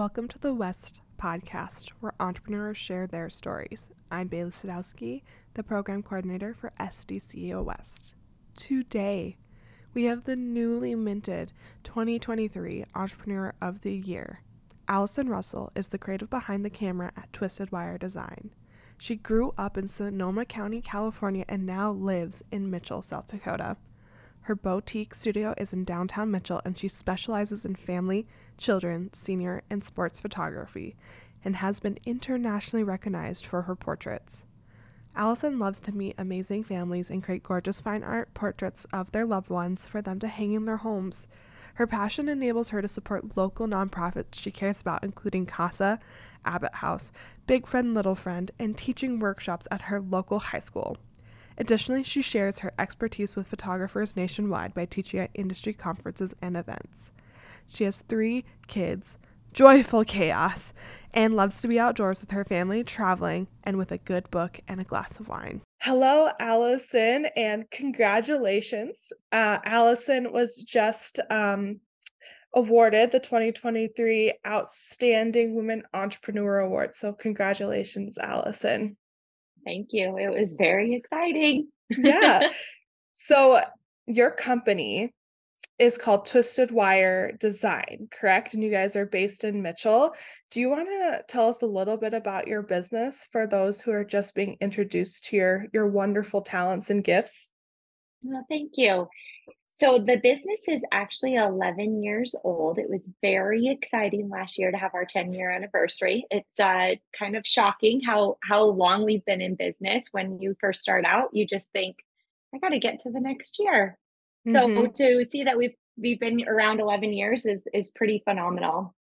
Welcome to the West podcast, where entrepreneurs share their stories. I'm Bailey Sadowski, the program coordinator for SDCEO West. Today, we have the newly minted 2023 Entrepreneur of the Year. Allison Russell is the creative behind the camera at Twisted Wire Design. She grew up in Sonoma County, California, and now lives in Mitchell, South Dakota. Her boutique studio is in downtown Mitchell, and she specializes in family, children, senior, and sports photography, and has been internationally recognized for her portraits. Allison loves to meet amazing families and create gorgeous fine art portraits of their loved ones for them to hang in their homes. Her passion enables her to support local nonprofits she cares about, including CASA, Abbott House, Big Friend Little Friend, and teaching workshops at her local high school. Additionally, she shares her expertise with photographers nationwide by teaching at industry conferences and events. She has three kids, joyful chaos, and loves to be outdoors with her family, traveling, and with a good book and a glass of wine. Hello, Allison, and congratulations. Uh, Allison was just um, awarded the 2023 Outstanding Women Entrepreneur Award. So, congratulations, Allison. Thank you. It was very exciting. yeah. So your company is called Twisted Wire Design, correct? And you guys are based in Mitchell. Do you want to tell us a little bit about your business for those who are just being introduced to your your wonderful talents and gifts? Well, thank you. So the business is actually 11 years old. It was very exciting last year to have our 10 year anniversary. It's uh, kind of shocking how how long we've been in business. When you first start out, you just think, I got to get to the next year. Mm-hmm. So to see that we've we've been around 11 years is is pretty phenomenal.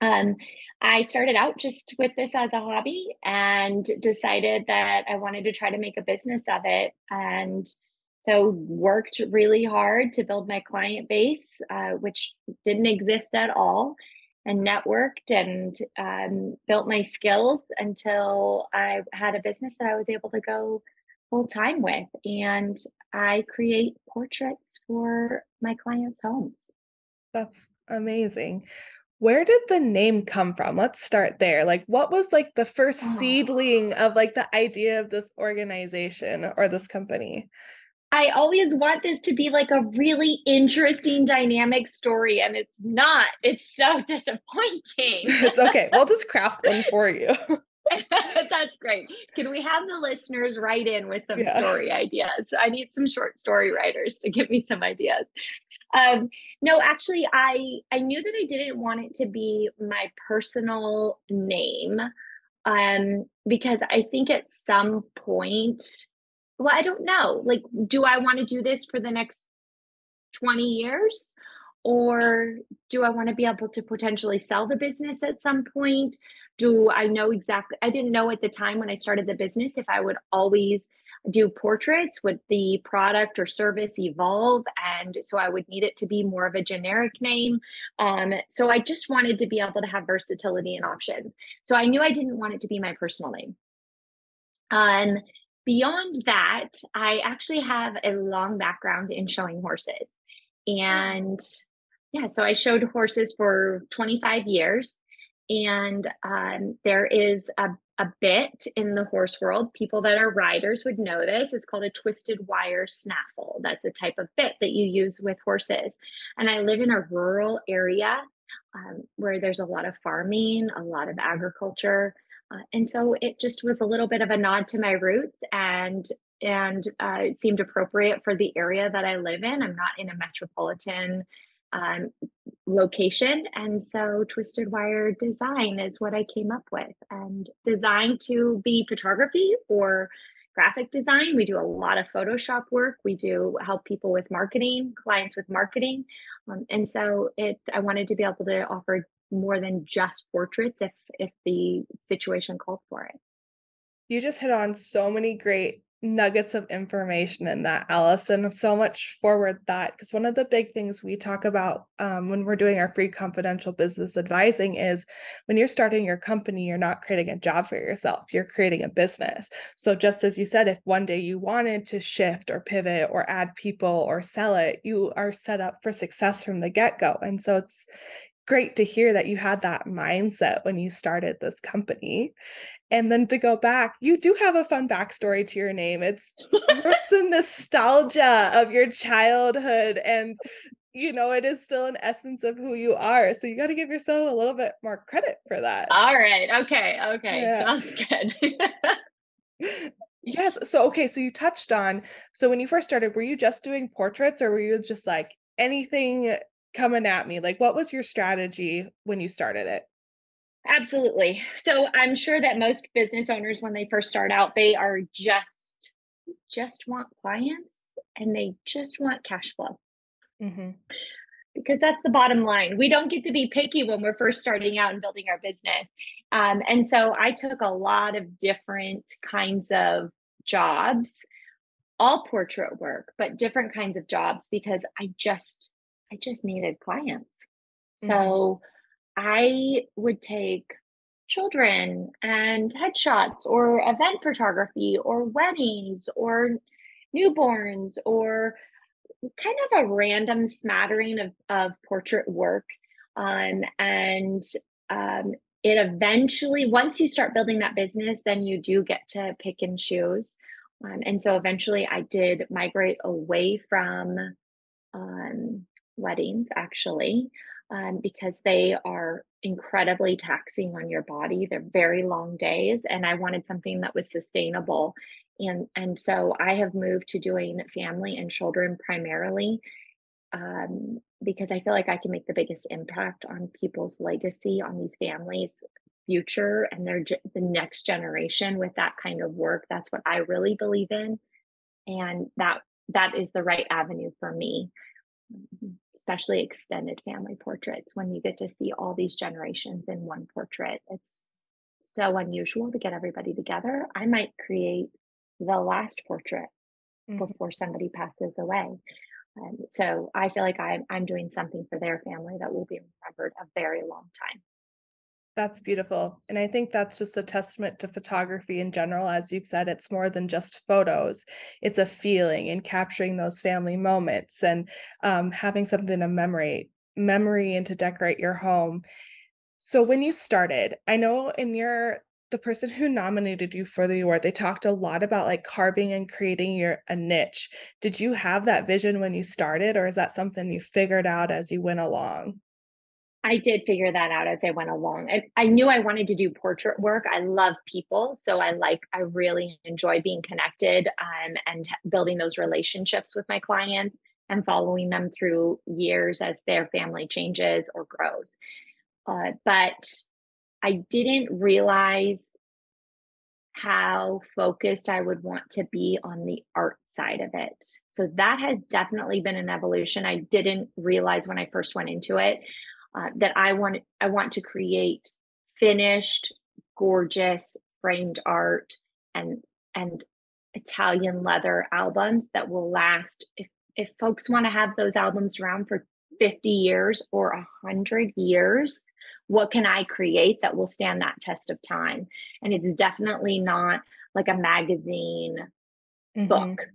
Um, I started out just with this as a hobby and decided that I wanted to try to make a business of it. And so worked really hard to build my client base, uh, which didn't exist at all, and networked and um, built my skills until I had a business that I was able to go full time with. And I create portraits for my clients' homes. That's amazing. Where did the name come from? Let's start there. Like what was like the first oh. seedling of like the idea of this organization or this company? I always want this to be like a really interesting dynamic story, and it's not. It's so disappointing. it's okay. We'll just craft one for you. That's great. Can we have the listeners write in with some yeah. story ideas? I need some short story writers to give me some ideas. Um, no, actually, I I knew that I didn't want it to be my personal name um, because I think at some point well, I don't know. Like, do I want to do this for the next 20 years? Or do I want to be able to potentially sell the business at some point? Do I know exactly? I didn't know at the time when I started the business if I would always do portraits would the product or service evolve and so i would need it to be more of a generic name um, so i just wanted to be able to have versatility and options so i knew i didn't want it to be my personal name um, Beyond that, I actually have a long background in showing horses. And yeah, so I showed horses for 25 years. And um, there is a, a bit in the horse world. People that are riders would know this. It's called a twisted wire snaffle. That's a type of bit that you use with horses. And I live in a rural area um, where there's a lot of farming, a lot of agriculture. Uh, and so it just was a little bit of a nod to my roots and and uh, it seemed appropriate for the area that I live in. I'm not in a metropolitan um, location. And so Twisted Wire Design is what I came up with. And designed to be photography or graphic design. We do a lot of Photoshop work. We do help people with marketing, clients with marketing. Um, and so it I wanted to be able to offer more than just portraits if if the situation called for it. You just hit on so many great nuggets of information in that, Allison. So much forward that because one of the big things we talk about um, when we're doing our free confidential business advising is when you're starting your company, you're not creating a job for yourself, you're creating a business. So, just as you said, if one day you wanted to shift or pivot or add people or sell it, you are set up for success from the get go. And so, it's great to hear that you had that mindset when you started this company. And then to go back, you do have a fun backstory to your name. It's it's a nostalgia of your childhood and you know, it is still an essence of who you are. So you got to give yourself a little bit more credit for that. All right. Okay. Okay. Yeah. Sounds good. yes. So, okay. So you touched on, so when you first started, were you just doing portraits or were you just like anything coming at me? Like, what was your strategy when you started it? Absolutely. So I'm sure that most business owners, when they first start out, they are just, just want clients and they just want cash flow. Mm-hmm. Because that's the bottom line. We don't get to be picky when we're first starting out and building our business. Um, and so I took a lot of different kinds of jobs, all portrait work, but different kinds of jobs because I just, I just needed clients. Mm-hmm. So I would take children and headshots or event photography or weddings or newborns or kind of a random smattering of, of portrait work. Um, and um, it eventually, once you start building that business, then you do get to pick and choose. Um, and so eventually I did migrate away from um, weddings, actually, um, because they are incredibly taxing on your body. They're very long days. And I wanted something that was sustainable and and so i have moved to doing family and children primarily um, because i feel like i can make the biggest impact on people's legacy on these families future and their the next generation with that kind of work that's what i really believe in and that that is the right avenue for me especially extended family portraits when you get to see all these generations in one portrait it's so unusual to get everybody together i might create the last portrait mm-hmm. before somebody passes away. Um, so I feel like I'm I'm doing something for their family that will be remembered a very long time. That's beautiful. And I think that's just a testament to photography in general. As you've said, it's more than just photos, it's a feeling and capturing those family moments and um, having something to memory, memory and to decorate your home. So when you started, I know in your the person who nominated you for the award, they talked a lot about like carving and creating your a niche. Did you have that vision when you started, or is that something you figured out as you went along? I did figure that out as I went along. I, I knew I wanted to do portrait work. I love people. So I like, I really enjoy being connected um, and building those relationships with my clients and following them through years as their family changes or grows. Uh, but I didn't realize how focused I would want to be on the art side of it. So that has definitely been an evolution. I didn't realize when I first went into it uh, that I want I want to create finished, gorgeous framed art and and Italian leather albums that will last. If if folks want to have those albums around for 50 years or 100 years what can i create that will stand that test of time and it's definitely not like a magazine mm-hmm. book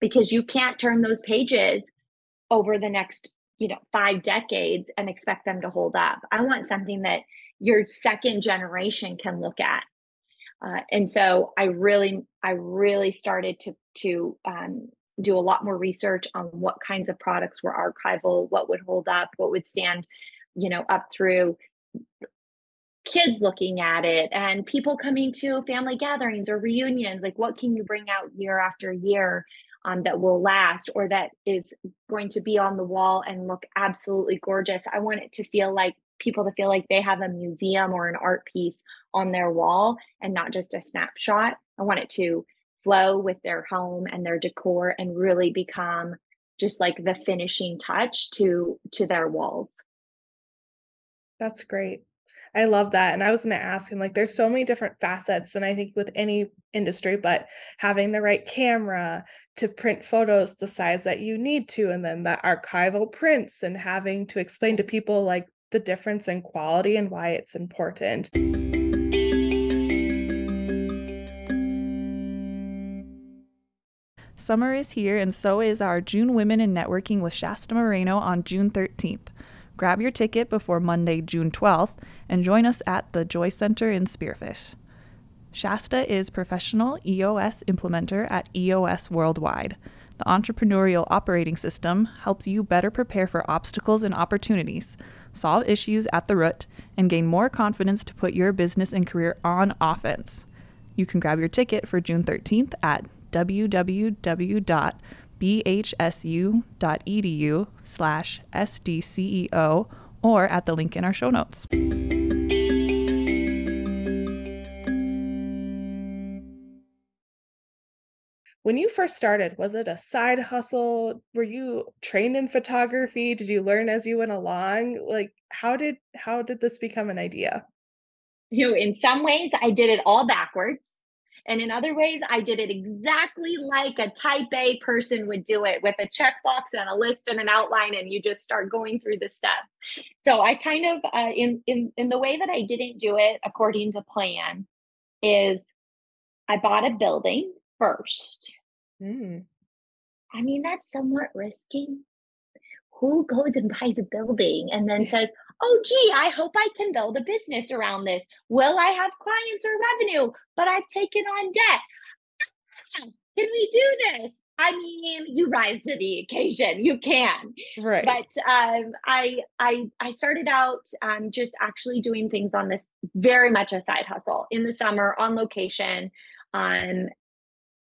because you can't turn those pages over the next you know 5 decades and expect them to hold up. I want something that your second generation can look at. Uh, and so i really i really started to to um, do a lot more research on what kinds of products were archival, what would hold up, what would stand, you know, up through kids looking at it and people coming to family gatherings or reunions like what can you bring out year after year um, that will last or that is going to be on the wall and look absolutely gorgeous. I want it to feel like people to feel like they have a museum or an art piece on their wall and not just a snapshot. I want it to flow with their home and their decor and really become just like the finishing touch to to their walls. That's great i love that and i was going to ask and like there's so many different facets and i think with any industry but having the right camera to print photos the size that you need to and then the archival prints and having to explain to people like the difference in quality and why it's important Summer is here, and so is our June Women in Networking with Shasta Moreno on June 13th. Grab your ticket before Monday, June 12th, and join us at the Joy Center in Spearfish. Shasta is professional EOS implementer at EOS Worldwide. The entrepreneurial operating system helps you better prepare for obstacles and opportunities, solve issues at the root, and gain more confidence to put your business and career on offense. You can grab your ticket for June 13th at www.bhsu.edu slash sdceo or at the link in our show notes. When you first started, was it a side hustle? Were you trained in photography? Did you learn as you went along? Like how did how did this become an idea? You know, in some ways I did it all backwards. And in other ways, I did it exactly like a type A person would do it with a checkbox and a list and an outline, and you just start going through the steps. So I kind of, uh, in, in, in the way that I didn't do it according to plan, is I bought a building first. Mm. I mean, that's somewhat risky. Who goes and buys a building and then says, oh, gee, I hope I can build a business around this. Will I have clients or revenue? But I've taken on debt. Can we do this? I mean, you rise to the occasion. You can, right? But um, I, I, I started out um, just actually doing things on this very much a side hustle in the summer on location, um,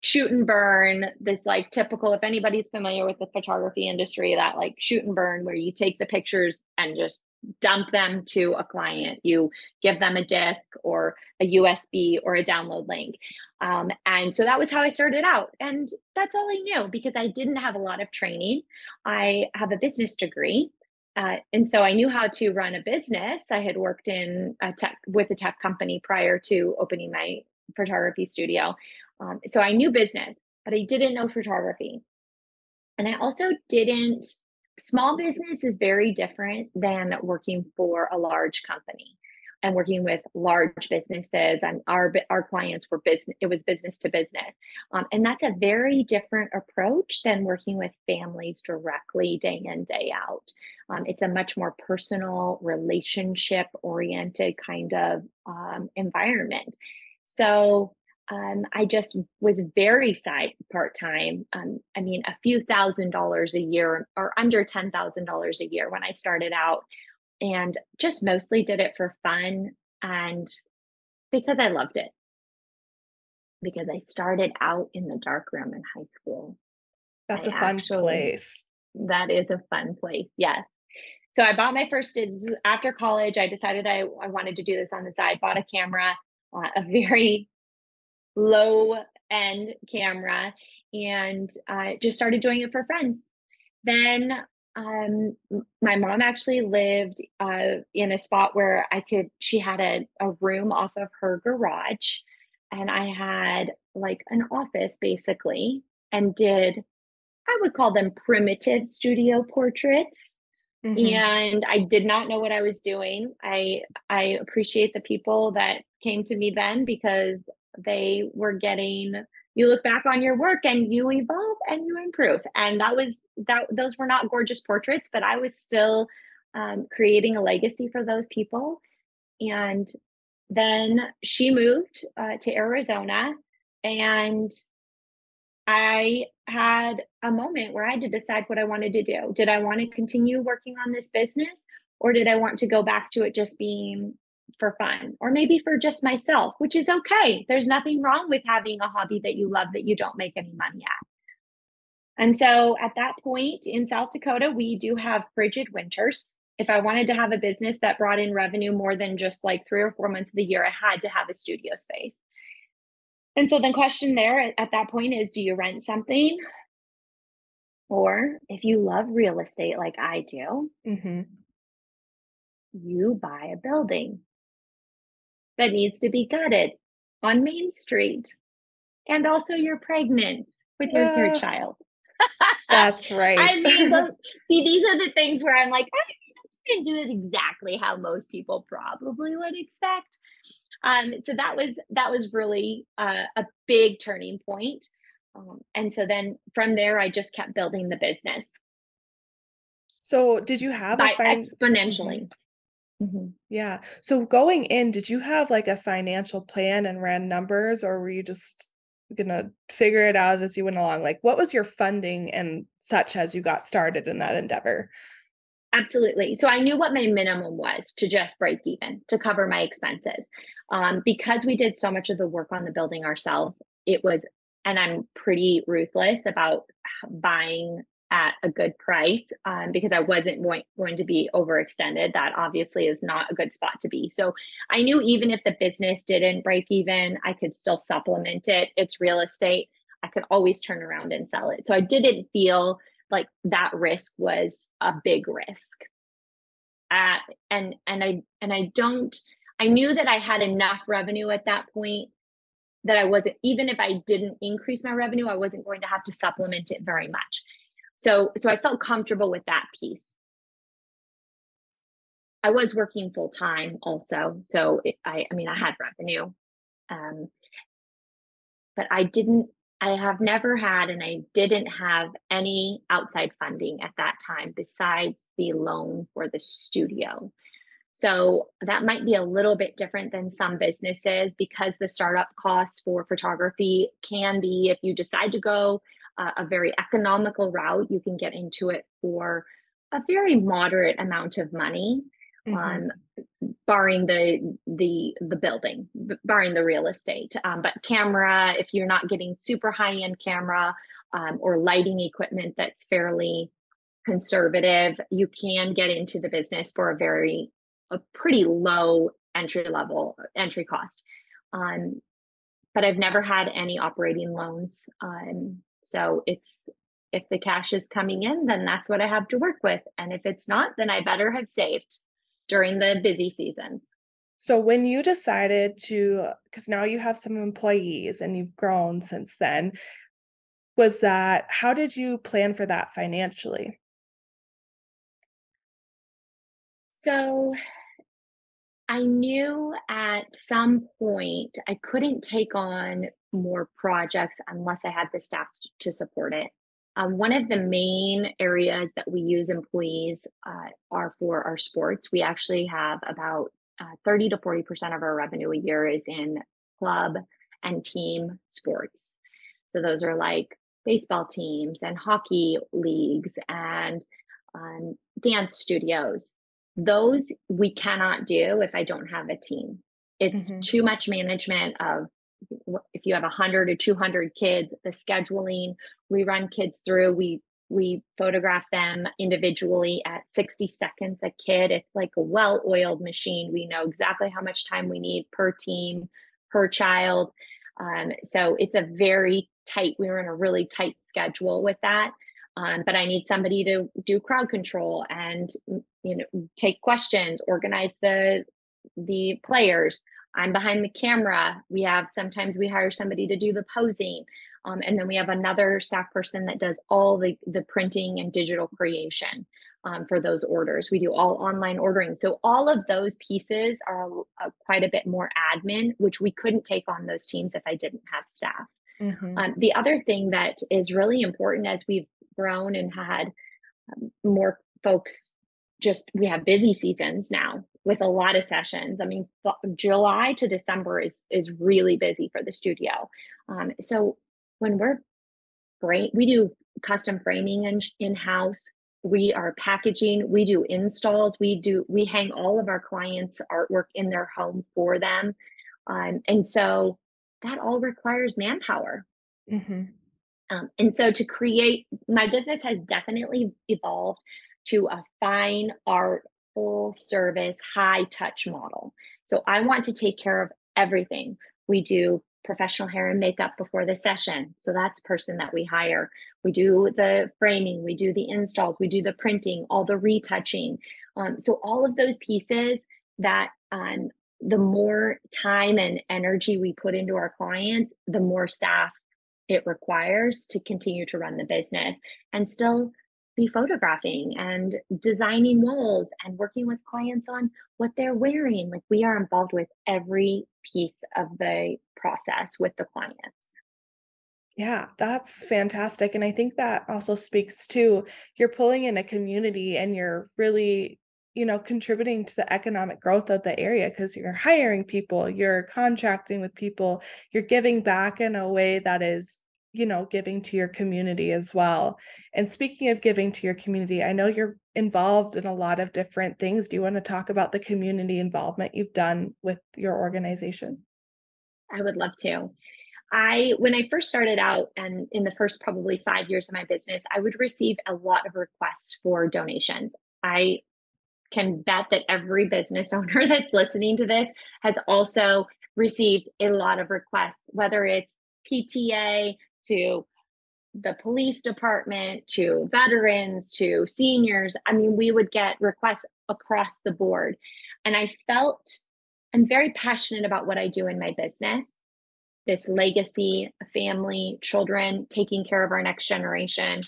shoot and burn this like typical if anybody's familiar with the photography industry that like shoot and burn where you take the pictures and just dump them to a client you give them a disk or a usb or a download link um, and so that was how i started out and that's all i knew because i didn't have a lot of training i have a business degree uh, and so I knew how to run a business. I had worked in a tech with a tech company prior to opening my photography studio. Um, so I knew business, but I didn't know photography. And I also didn't, small business is very different than working for a large company. And working with large businesses and our our clients were business it was business to business. Um, and that's a very different approach than working with families directly day in day out. Um, it's a much more personal relationship oriented kind of um, environment. So um, I just was very side part time. Um, I mean, a few thousand dollars a year or under $10,000 a year when I started out, and just mostly did it for fun and because I loved it. Because I started out in the dark room in high school. That's I a fun actually, place. That is a fun place. Yes. So I bought my first after college. I decided I, I wanted to do this on the side, bought a camera, uh, a very low end camera and uh, just started doing it for friends. Then um, my mom actually lived uh, in a spot where I could, she had a, a room off of her garage, and I had like an office basically, and did, I would call them primitive studio portraits. Mm-hmm. And I did not know what I was doing. I I appreciate the people that came to me then because they were getting you look back on your work and you evolve and you improve. And that was that those were not gorgeous portraits but i was still um, creating a legacy for those people. And then she moved uh, to arizona and i had a moment where i had to decide what i wanted to do. Did i want to continue working on this business or did i want to go back to it just being for fun or maybe for just myself, which is okay. There's nothing wrong with having a hobby that you love that you don't make any money at. And so at that point in South Dakota, we do have frigid winters. If I wanted to have a business that brought in revenue more than just like three or four months of the year, I had to have a studio space. And so the question there at that point is do you rent something? Or if you love real estate like I do, mm-hmm. you buy a building that needs to be gutted on Main Street. And also, you're pregnant with your third child. That's right. I mean, those, see, these are the things where I'm like, I didn't do it exactly how most people probably would expect. Um, so that was that was really uh, a big turning point. Um, and so then from there, I just kept building the business. So did you have by a fin- exponentially. Mm-hmm. Yeah. So going in, did you have like a financial plan and ran numbers, or were you just gonna figure it out as you went along? Like, what was your funding and such as you got started in that endeavor? Absolutely. So I knew what my minimum was to just break even to cover my expenses. Um, because we did so much of the work on the building ourselves, it was, and I'm pretty ruthless about buying at a good price um, because I wasn't going, going to be overextended. That obviously is not a good spot to be. So I knew even if the business didn't break even, I could still supplement it. It's real estate. I could always turn around and sell it. So I didn't feel like that risk was a big risk. Uh, and and I and I don't I knew that I had enough revenue at that point that I wasn't even if I didn't increase my revenue, I wasn't going to have to supplement it very much. So so I felt comfortable with that piece. I was working full time also, so it, I I mean I had revenue, um, but I didn't. I have never had, and I didn't have any outside funding at that time besides the loan for the studio. So that might be a little bit different than some businesses because the startup costs for photography can be if you decide to go uh, a very economical route, you can get into it for a very moderate amount of money. Mm-hmm. Um, barring the the the building, barring the real estate. Um, but camera, if you're not getting super high end camera um, or lighting equipment that's fairly conservative, you can get into the business for a very a pretty low entry level entry cost. Um, but I've never had any operating loans. Um, so it's if the cash is coming in, then that's what I have to work with. And if it's not, then I better have saved during the busy seasons. So when you decided to, because now you have some employees and you've grown since then, was that how did you plan for that financially? So I knew at some point I couldn't take on more projects unless I had the staff to support it. Um, one of the main areas that we use employees uh, are for our sports. We actually have about uh, 30 to 40% of our revenue a year is in club and team sports. So those are like baseball teams and hockey leagues and um, dance studios. Those we cannot do if I don't have a team. It's mm-hmm. too much management of if you have 100 or 200 kids the scheduling we run kids through we we photograph them individually at 60 seconds a kid it's like a well-oiled machine we know exactly how much time we need per team per child um, so it's a very tight we were in a really tight schedule with that um, but i need somebody to do crowd control and you know take questions organize the the players I'm behind the camera. We have sometimes we hire somebody to do the posing. Um, and then we have another staff person that does all the, the printing and digital creation um, for those orders. We do all online ordering. So all of those pieces are a, quite a bit more admin, which we couldn't take on those teams if I didn't have staff. Mm-hmm. Um, the other thing that is really important as we've grown and had um, more folks just we have busy seasons now with a lot of sessions. I mean, July to December is is really busy for the studio. Um, so when we're great, we do custom framing in in house. We are packaging. We do installs. We do we hang all of our clients' artwork in their home for them, um, and so that all requires manpower. Mm-hmm. Um, and so to create, my business has definitely evolved to a fine art, full service, high touch model. So I want to take care of everything. We do professional hair and makeup before the session. So that's person that we hire. We do the framing, we do the installs, we do the printing, all the retouching. Um, so all of those pieces that um, the more time and energy we put into our clients, the more staff it requires to continue to run the business and still be photographing and designing walls and working with clients on what they're wearing. Like we are involved with every piece of the process with the clients. Yeah, that's fantastic. And I think that also speaks to you're pulling in a community and you're really, you know, contributing to the economic growth of the area because you're hiring people, you're contracting with people, you're giving back in a way that is, you know, giving to your community as well. And speaking of giving to your community, I know you're involved in a lot of different things. Do you want to talk about the community involvement you've done with your organization? I would love to. I, when I first started out and in the first probably five years of my business, I would receive a lot of requests for donations. I can bet that every business owner that's listening to this has also received a lot of requests, whether it's PTA to the police department to veterans to seniors. I mean, we would get requests across the board. And I felt I'm very passionate about what I do in my business this legacy, family, children, taking care of our next generation.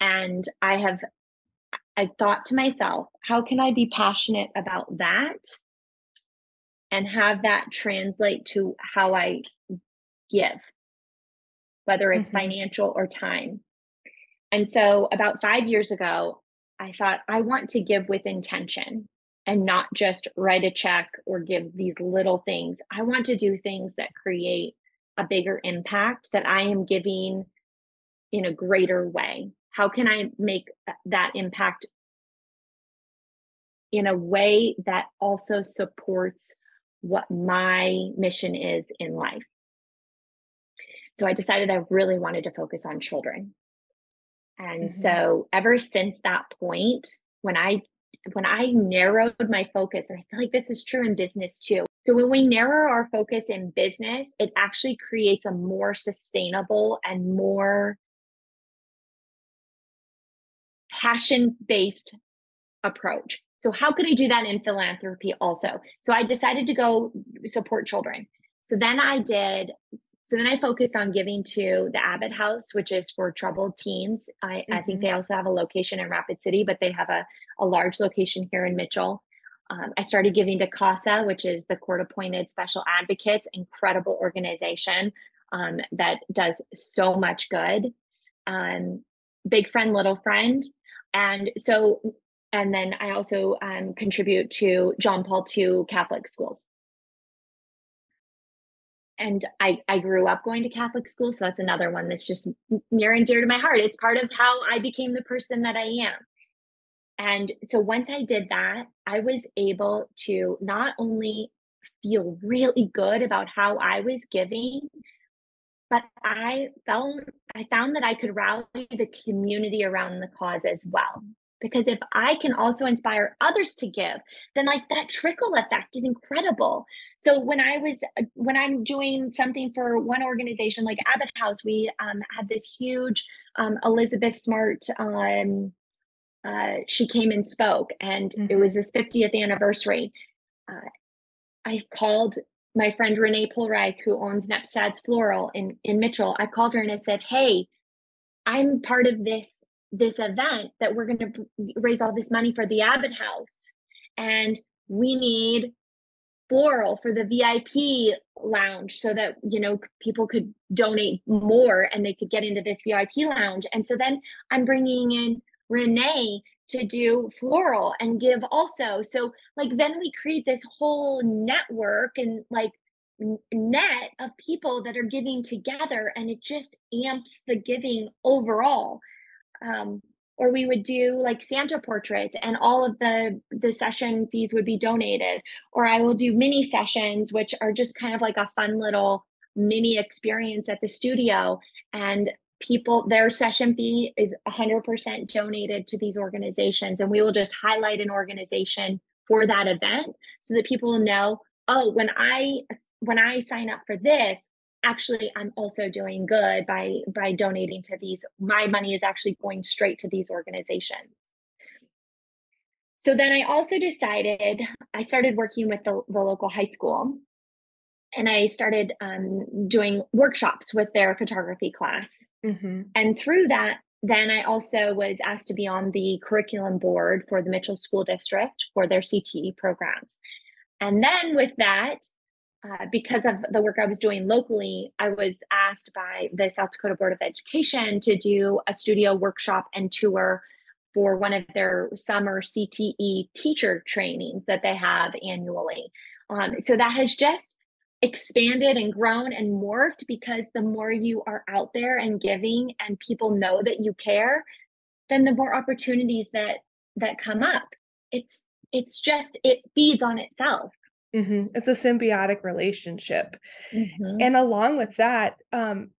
And I have, I thought to myself, how can I be passionate about that and have that translate to how I give, whether it's mm-hmm. financial or time? And so about five years ago, I thought, I want to give with intention and not just write a check or give these little things. I want to do things that create a bigger impact that I am giving in a greater way. How can I make that impact in a way that also supports what my mission is in life? So I decided I really wanted to focus on children. And mm-hmm. so ever since that point, when I when I narrowed my focus, and I feel like this is true in business too. So when we narrow our focus in business, it actually creates a more sustainable and more passion based approach. So how could I do that in philanthropy also? So I decided to go support children. So then I did, so then I focused on giving to the Abbott House, which is for troubled teens. I, mm-hmm. I think mm-hmm. they also have a location in Rapid City, but they have a, a large location here in Mitchell. Um, I started giving to CASA, which is the court appointed special advocates, incredible organization um, that does so much good. Um, big friend, little friend. And so, and then I also um, contribute to John Paul II Catholic schools and I, I grew up going to Catholic school. So that's another one that's just near and dear to my heart. It's part of how I became the person that I am. And so once I did that, I was able to not only feel really good about how I was giving, but I found I found that I could rally the community around the cause as well. Because if i can also inspire others to give then like that trickle effect is incredible. So when i was uh, when i'm doing something for one organization like abbott house we um, had this huge um, elizabeth smart um, uh, she came and spoke and mm-hmm. it was this 50th anniversary. Uh, i called my friend renee Pulrice, who owns nepstad's floral in, in mitchell i called her and i said hey i'm part of this this event that we're going to raise all this money for the Abbott House. And we need floral for the VIP lounge so that, you know, people could donate more and they could get into this VIP lounge. And so then I'm bringing in Renee to do floral and give also. So, like, then we create this whole network and like net of people that are giving together and it just amps the giving overall um, or we would do like Santa portraits and all of the the session fees would be donated or I will do mini sessions which are just kind of like a fun little mini experience at the studio and people their session fee is 100% donated to these organizations. And we will just highlight an organization for that event so that people know oh when I when I sign up for this actually i'm also doing good by by donating to these. My money is actually going straight to these organizations. So then i also decided i started working with the, the local high school and i started um, doing workshops with their photography class mm-hmm. and through that then i also was asked to be on the curriculum board for the mitchell school district for their cte programs and then with that uh, because of the work I was doing locally, I was asked by the South Dakota Board of Education to do a studio workshop and tour for one of their summer CTE teacher trainings that they have annually. Um, so that has just expanded and grown and morphed because the more you are out there and giving and people know that you care, then the more opportunities that that come up. It's it's just it feeds on itself. Mm-hmm. It's a symbiotic relationship. Mm-hmm. And along with that, um,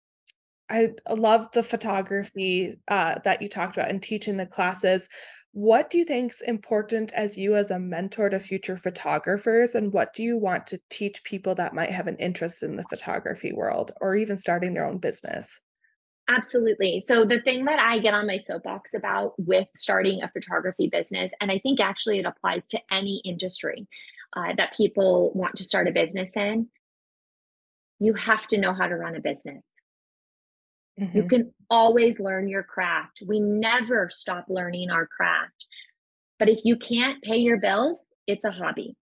I love the photography uh, that you talked about and teaching the classes. What do you think is important as you as a mentor to future photographers? And what do you want to teach people that might have an interest in the photography world or even starting their own business? Absolutely. So, the thing that I get on my soapbox about with starting a photography business, and I think actually it applies to any industry uh, that people want to start a business in, you have to know how to run a business. Mm-hmm. You can always learn your craft. We never stop learning our craft. But if you can't pay your bills, it's a hobby.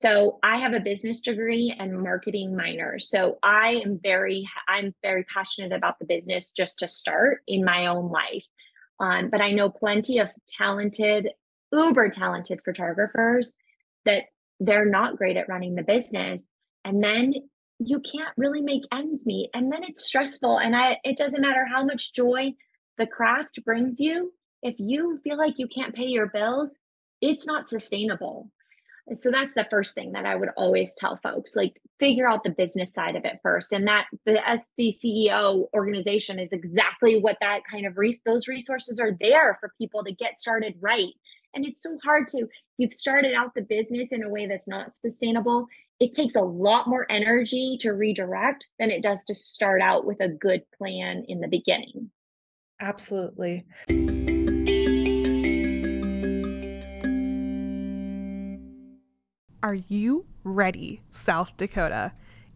So I have a business degree and marketing minor. So I am very I'm very passionate about the business just to start in my own life. Um, but I know plenty of talented, uber talented photographers that they're not great at running the business. And then you can't really make ends meet. And then it's stressful and i it doesn't matter how much joy the craft brings you if you feel like you can't pay your bills it's not sustainable. So that's the first thing that i would always tell folks like figure out the business side of it first. And that the sdceo organization is exactly what that kind of res- those resources are there for people to get started right. And it's so hard to you've started out the business in a way that's not sustainable it takes a lot more energy to redirect than it does to start out with a good plan in the beginning. Absolutely. Are you ready, South Dakota?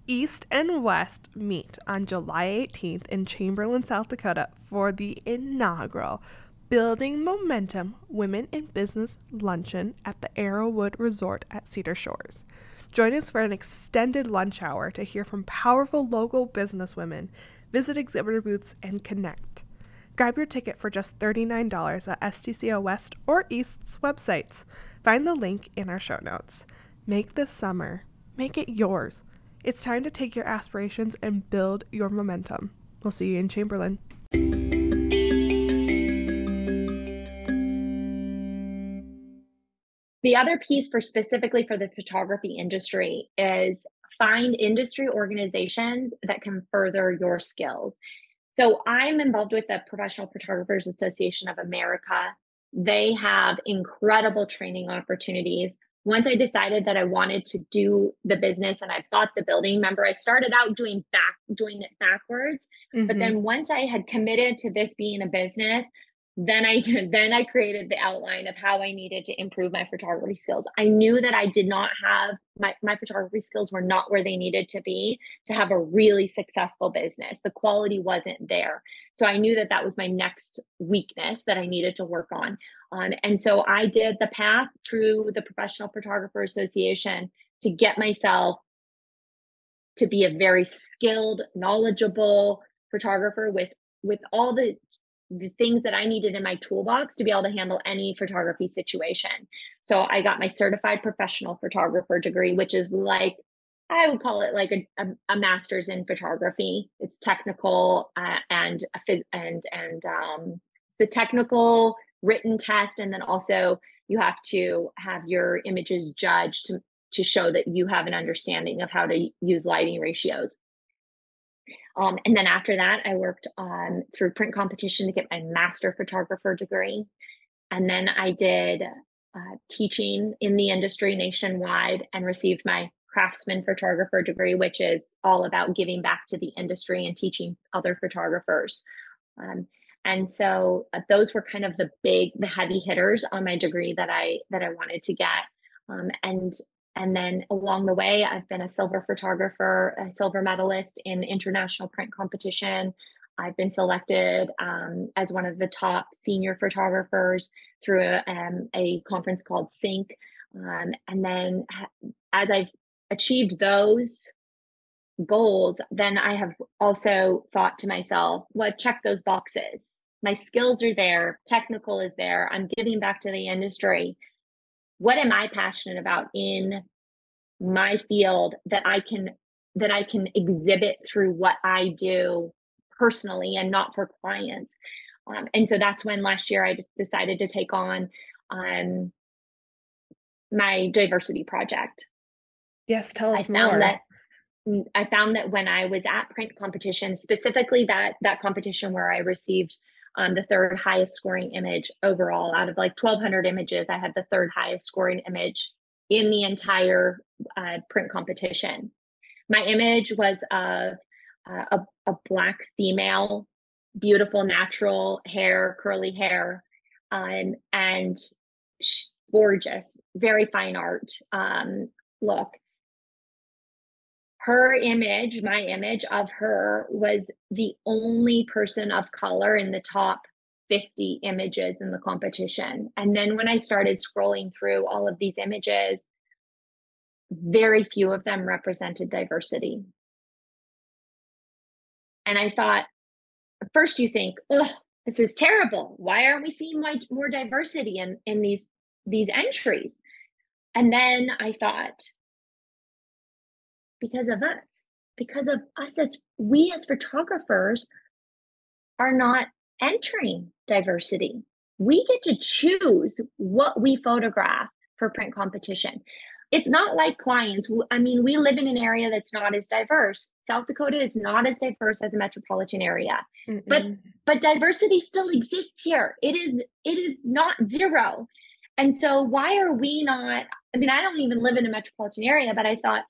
East and West meet on July 18th in Chamberlain, South Dakota for the inaugural Building Momentum Women in Business Luncheon at the Arrowwood Resort at Cedar Shores. Join us for an extended lunch hour to hear from powerful local businesswomen, visit exhibitor booths, and connect. Grab your ticket for just $39 at SDCEO West or East's websites. Find the link in our show notes. Make this summer, make it yours. It's time to take your aspirations and build your momentum. We'll see you in Chamberlain. The other piece for specifically for the photography industry is find industry organizations that can further your skills. So I'm involved with the Professional Photographers Association of America. They have incredible training opportunities. Once I decided that I wanted to do the business and I bought the building, remember I started out doing back doing it backwards. Mm-hmm. But then once I had committed to this being a business, then I did, then I created the outline of how I needed to improve my photography skills. I knew that I did not have my, my photography skills were not where they needed to be to have a really successful business. The quality wasn't there. So I knew that that was my next weakness that I needed to work on. Um, and so I did the path through the Professional Photographer Association to get myself to be a very skilled, knowledgeable photographer with with all the the things that I needed in my toolbox to be able to handle any photography situation. So I got my certified professional photographer degree, which is like I would call it like a, a, a master's in photography. It's technical uh, and phys- and and um, it's the technical written test, and then also you have to have your images judged to to show that you have an understanding of how to use lighting ratios. Um, and then after that, I worked on through print competition to get my master photographer degree. And then I did uh, teaching in the industry nationwide and received my craftsman photographer degree, which is all about giving back to the industry and teaching other photographers. Um, and so uh, those were kind of the big, the heavy hitters on my degree that I that I wanted to get. Um, and and then along the way, I've been a silver photographer, a silver medalist in international print competition. I've been selected um, as one of the top senior photographers through a, um, a conference called SYNC. Um, and then as I've achieved those goals, then I have also thought to myself, well, check those boxes. My skills are there, technical is there, I'm giving back to the industry. What am I passionate about in my field that I can that I can exhibit through what I do personally and not for clients. Um, and so that's when last year I decided to take on um, my diversity project. Yes, tell us I more. That, mm, I found that when I was at print competition, specifically that that competition where I received um, the third highest scoring image overall out of like 1,200 images, I had the third highest scoring image in the entire uh, print competition. My image was of uh, a, a black female, beautiful natural hair, curly hair, um, and gorgeous, very fine art um, look. Her image, my image of her, was the only person of color in the top 50 images in the competition. And then when I started scrolling through all of these images, very few of them represented diversity. And I thought, first you think, oh, this is terrible. Why aren't we seeing more diversity in, in these, these entries? And then I thought, because of us, because of us as we as photographers are not entering diversity. We get to choose what we photograph for print competition it's not like clients. I mean, we live in an area that's not as diverse. South Dakota is not as diverse as a metropolitan area, Mm-mm. but but diversity still exists here. It is it is not zero, and so why are we not? I mean, I don't even live in a metropolitan area, but I thought,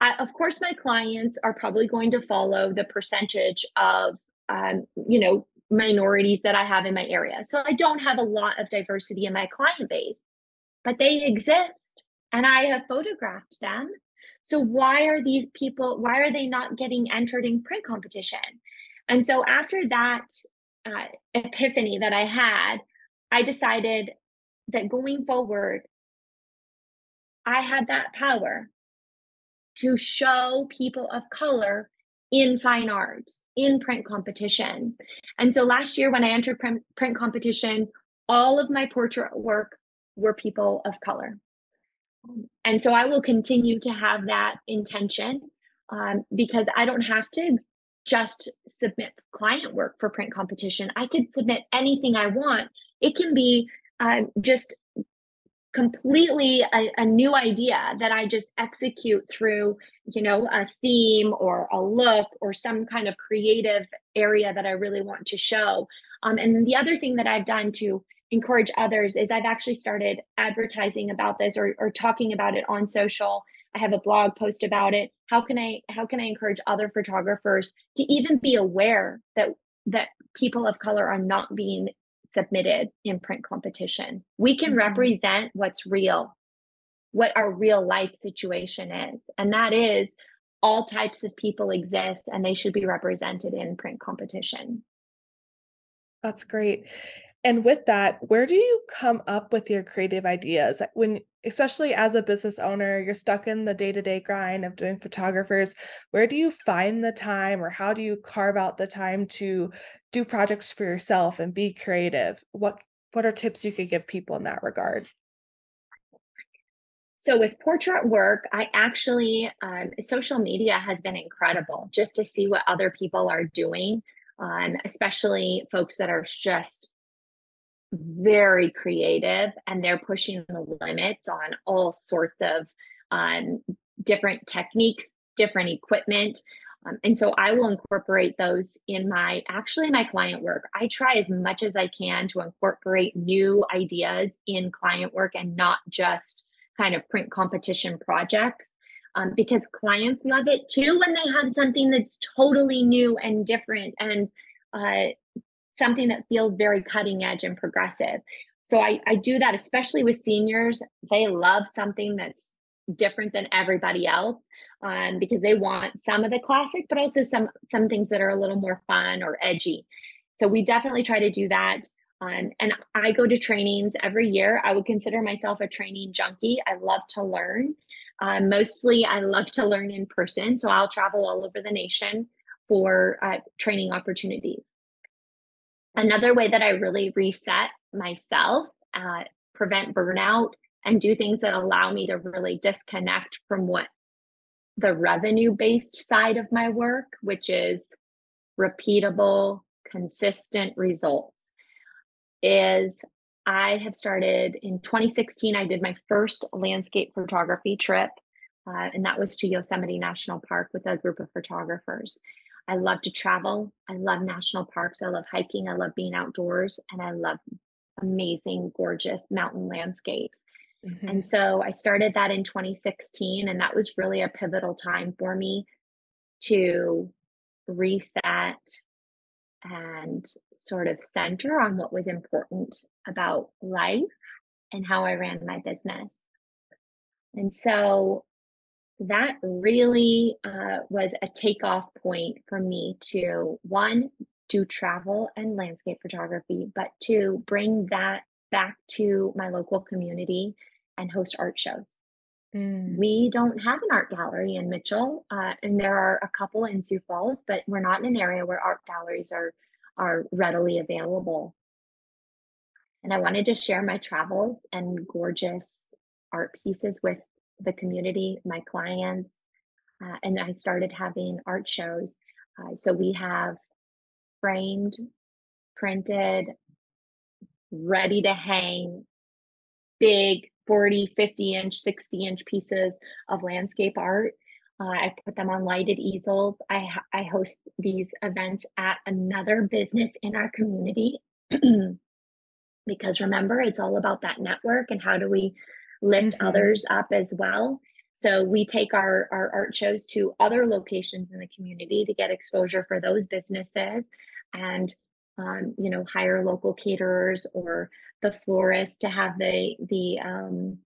I, of course, my clients are probably going to follow the percentage of um, you know minorities that I have in my area. So I don't have a lot of diversity in my client base, but they exist and I have photographed them. So why are these people, why are they not getting entered in print competition? And so after that uh, epiphany that I had, I decided that going forward, I had that power to show people of color in fine art, in print competition. And so last year, when I entered print, print competition, all of my portrait work were people of color and so I will continue to have that intention um, because I don't have to just submit client work for print competition. I could submit anything I want. It can be um, just completely a, a, new idea that I just execute through, you know, a theme or a look or some kind of creative area that I really want to show. Um, and then the other thing that I've done to encourage others is I've actually started advertising about this or, or talking about it on social. I have a blog post about it. How can I how can I encourage other photographers to even be aware that that people of color are not being submitted in print competition? We can mm-hmm. represent what's real, what our real life situation is. And that is all types of people exist and they should be represented in print competition. That's great. And with that, where do you come up with your creative ideas? When especially as a business owner, you're stuck in the day-to-day grind of doing photographers, where do you find the time or how do you carve out the time to do projects for yourself and be creative? What what are tips you could give people in that regard? So with portrait work, I actually um, social media has been incredible just to see what other people are doing, um, especially folks that are just very creative and they're pushing the limits on all sorts of um, different techniques, different equipment. Um, and so I will incorporate those in my actually my client work. I try as much as I can to incorporate new ideas in client work and not just kind of print competition projects. Um, because clients love it too when they have something that's totally new and different and uh, something that feels very cutting edge and progressive. So I, I do that, especially with seniors. They love something that's different than everybody else um, because they want some of the classic, but also some some things that are a little more fun or edgy. So we definitely try to do that. Um, and I go to trainings every year. I would consider myself a training junkie. I love to learn. Uh, mostly, I love to learn in person, so I'll travel all over the nation for uh, training opportunities. Another way that I really reset myself, uh, prevent burnout, and do things that allow me to really disconnect from what the revenue based side of my work, which is repeatable, consistent results, is I have started in 2016. I did my first landscape photography trip, uh, and that was to Yosemite National Park with a group of photographers. I love to travel. I love national parks. I love hiking. I love being outdoors, and I love amazing, gorgeous mountain landscapes. Mm-hmm. And so I started that in 2016, and that was really a pivotal time for me to reset and sort of center on what was important about life and how I ran my business. And so that really uh, was a takeoff point for me to one, do travel and landscape photography, but to bring that back to my local community and host art shows. Mm. We don't have an art gallery in Mitchell, uh, and there are a couple in Sioux Falls, but we're not in an area where art galleries are are readily available. And I wanted to share my travels and gorgeous art pieces with the community, my clients, uh, and I started having art shows. Uh, so we have framed, printed, ready to hang, big 40, 50 inch, 60 inch pieces of landscape art. Uh, I put them on lighted easels. I, I host these events at another business in our community because remember, it's all about that network and how do we lift mm-hmm. others up as well. So we take our, our art shows to other locations in the community to get exposure for those businesses and um, you know hire local caterers or the florist to have the the um,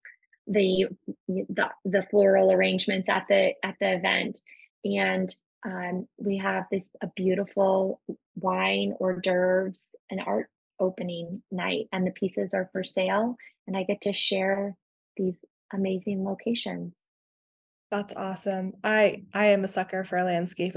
the, the the floral arrangements at the at the event and um, we have this a beautiful wine hors d'oeuvres and art opening night and the pieces are for sale and i get to share these amazing locations that's awesome. I I am a sucker for landscape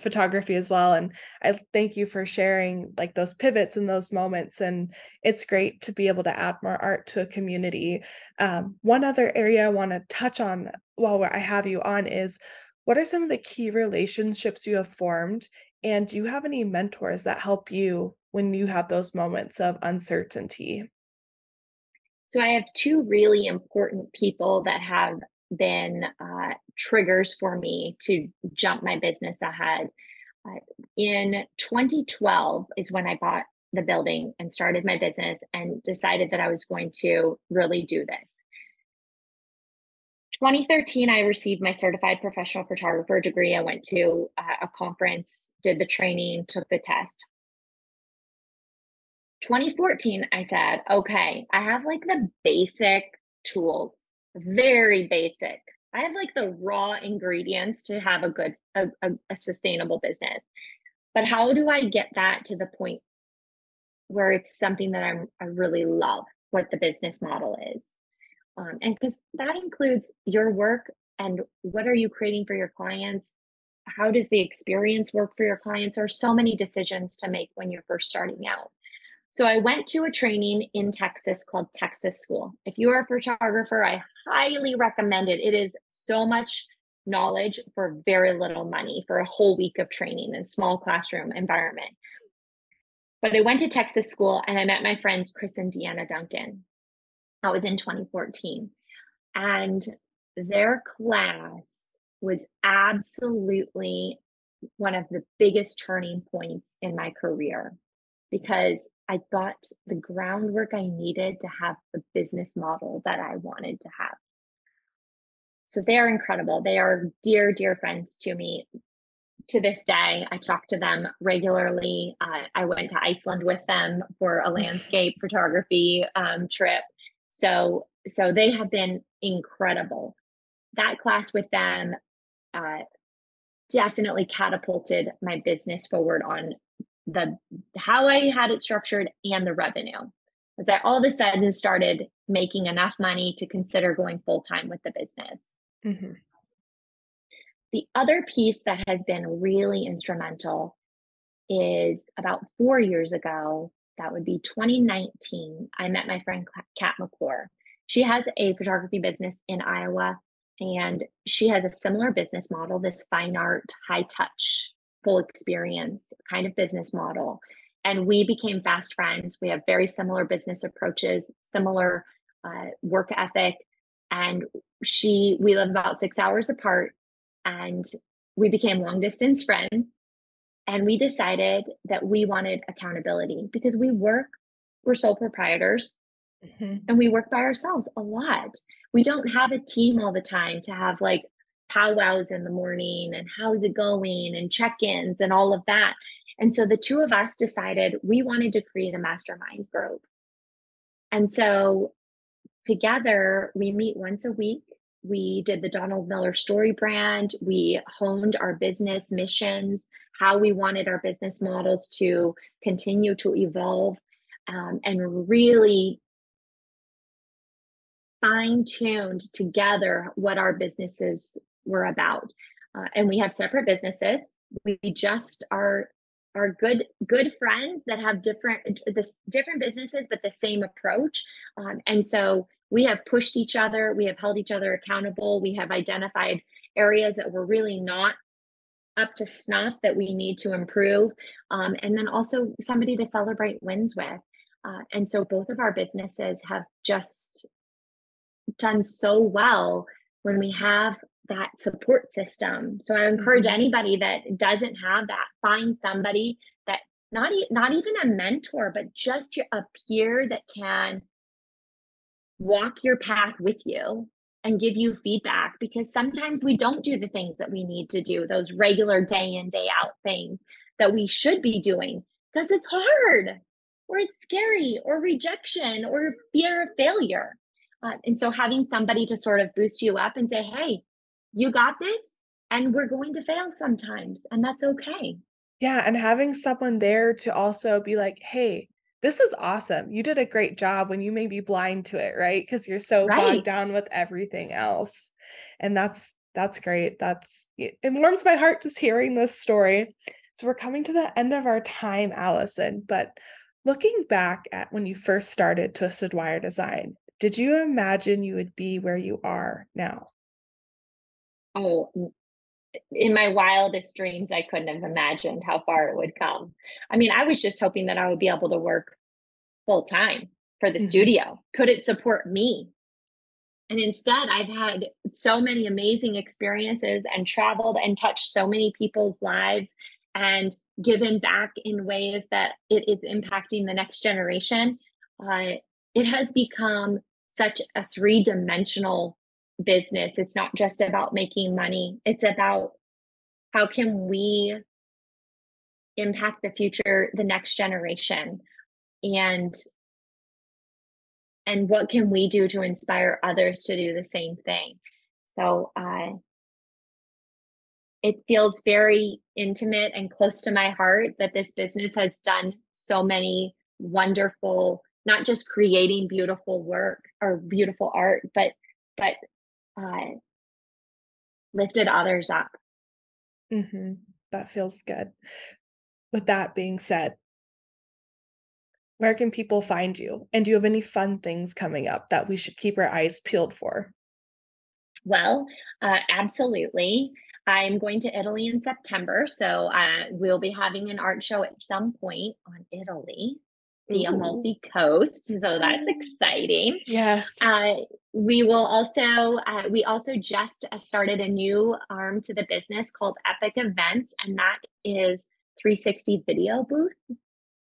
photography as well and I thank you for sharing like those pivots and those moments and it's great to be able to add more art to a community. Um, one other area I want to touch on while I have you on is what are some of the key relationships you have formed and do you have any mentors that help you when you have those moments of uncertainty? So I have two really important people that have been uh, triggers for me to jump my business ahead. Uh, in 2012 is when I bought the building and started my business and decided that I was going to really do this. 2013, I received my certified professional photographer degree. I went to uh, a conference, did the training, took the test. 2014, I said, okay, I have like the basic tools very basic. I have like the raw ingredients to have a good, a, a, a sustainable business. But how do I get that to the point where it's something that I'm, I really love what the business model is? Um, and because that includes your work and what are you creating for your clients? How does the experience work for your clients? There are so many decisions to make when you're first starting out. So I went to a training in Texas called Texas School. If you are a photographer, I highly recommend it. It is so much knowledge for very little money for a whole week of training in small classroom environment. But I went to Texas School and I met my friends Chris and Deanna Duncan. That was in 2014. And their class was absolutely one of the biggest turning points in my career because I got the groundwork I needed to have the business model that I wanted to have. So they are incredible. They are dear, dear friends to me. To this day, I talk to them regularly. Uh, I went to Iceland with them for a landscape photography um, trip. So, so they have been incredible. That class with them uh, definitely catapulted my business forward on the how I had it structured and the revenue. As I all of a sudden started making enough money to consider going full time with the business. Mm-hmm. The other piece that has been really instrumental is about four years ago, that would be 2019, I met my friend Kat McClure. She has a photography business in Iowa, and she has a similar business model this fine art, high touch, full experience kind of business model. And we became fast friends. We have very similar business approaches, similar uh, work ethic. And she, we live about six hours apart, and we became long distance friends. And we decided that we wanted accountability because we work, we're sole proprietors mm-hmm. and we work by ourselves a lot. We don't have a team all the time to have like powwows in the morning and how's it going and check ins and all of that. And so the two of us decided we wanted to create a mastermind group. And so together we meet once a week. We did the Donald Miller StoryBrand. We honed our business missions, how we wanted our business models to continue to evolve, um, and really fine tuned together what our businesses were about. Uh, and we have separate businesses. We just are are good good friends that have different this different businesses but the same approach. Um, and so we have pushed each other. We have held each other accountable. We have identified areas that were really not up to snuff that we need to improve. Um, and then also somebody to celebrate wins with. Uh, and so both of our businesses have just done so well when we have that support system. So I encourage mm-hmm. anybody that doesn't have that, find somebody that not e- not even a mentor, but just a peer that can walk your path with you and give you feedback because sometimes we don't do the things that we need to do, those regular day in, day out things that we should be doing because it's hard or it's scary or rejection or fear of failure. Uh, and so having somebody to sort of boost you up and say, hey, you got this, and we're going to fail sometimes, and that's okay. Yeah. And having someone there to also be like, hey, this is awesome. You did a great job when you may be blind to it, right? Because you're so right. bogged down with everything else. And that's that's great. That's it warms my heart just hearing this story. So we're coming to the end of our time, Allison. But looking back at when you first started Twisted Wire Design, did you imagine you would be where you are now? Oh, in my wildest dreams, I couldn't have imagined how far it would come. I mean, I was just hoping that I would be able to work full time for the mm-hmm. studio. Could it support me? And instead, I've had so many amazing experiences and traveled and touched so many people's lives and given back in ways that it is impacting the next generation. Uh, it has become such a three dimensional business. It's not just about making money, it's about how can we impact the future, the next generation, and and what can we do to inspire others to do the same thing so uh, it feels very intimate and close to my heart that this business has done so many wonderful not just creating beautiful work or beautiful art but but uh, lifted others up. Mm-hmm. that feels good. With that being said where can people find you? And do you have any fun things coming up that we should keep our eyes peeled for? Well uh, absolutely. I'm going to Italy in September, so uh, we'll be having an art show at some point on Italy the. Amalfi Coast. So that's exciting. Yes. Uh, we will also, uh, we also just uh, started a new arm to the business called Epic Events, and that is 360 video booth.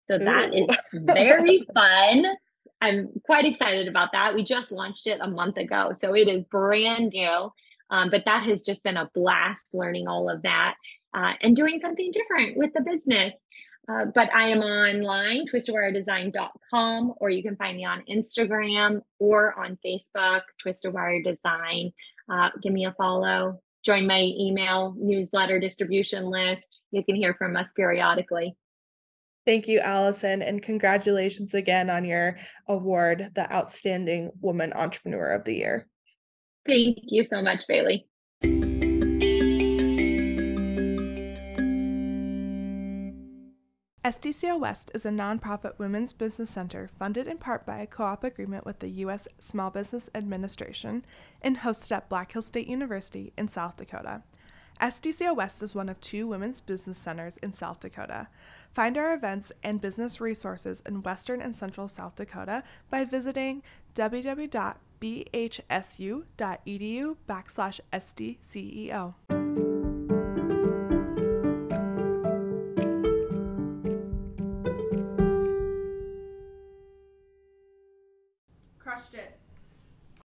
So that Ooh. is very fun. I'm quite excited about that. We just launched it a month ago, so it is brand new. Um, but that has just been a blast learning all of that uh, and doing something different with the business. Uh, but I am online, twistedwiredesign.com, or you can find me on Instagram or on Facebook, Twisted Design. Uh, give me a follow. Join my email newsletter distribution list. You can hear from us periodically. Thank you, Allison, and congratulations again on your award, the Outstanding Woman Entrepreneur of the Year. Thank you so much, Bailey. SDCEO West is a nonprofit women's business center funded in part by a co op agreement with the U.S. Small Business Administration and hosted at Black Hills State University in South Dakota. SDCEO West is one of two women's business centers in South Dakota. Find our events and business resources in western and central South Dakota by visiting www.bhsu.edu backslash SDCEO.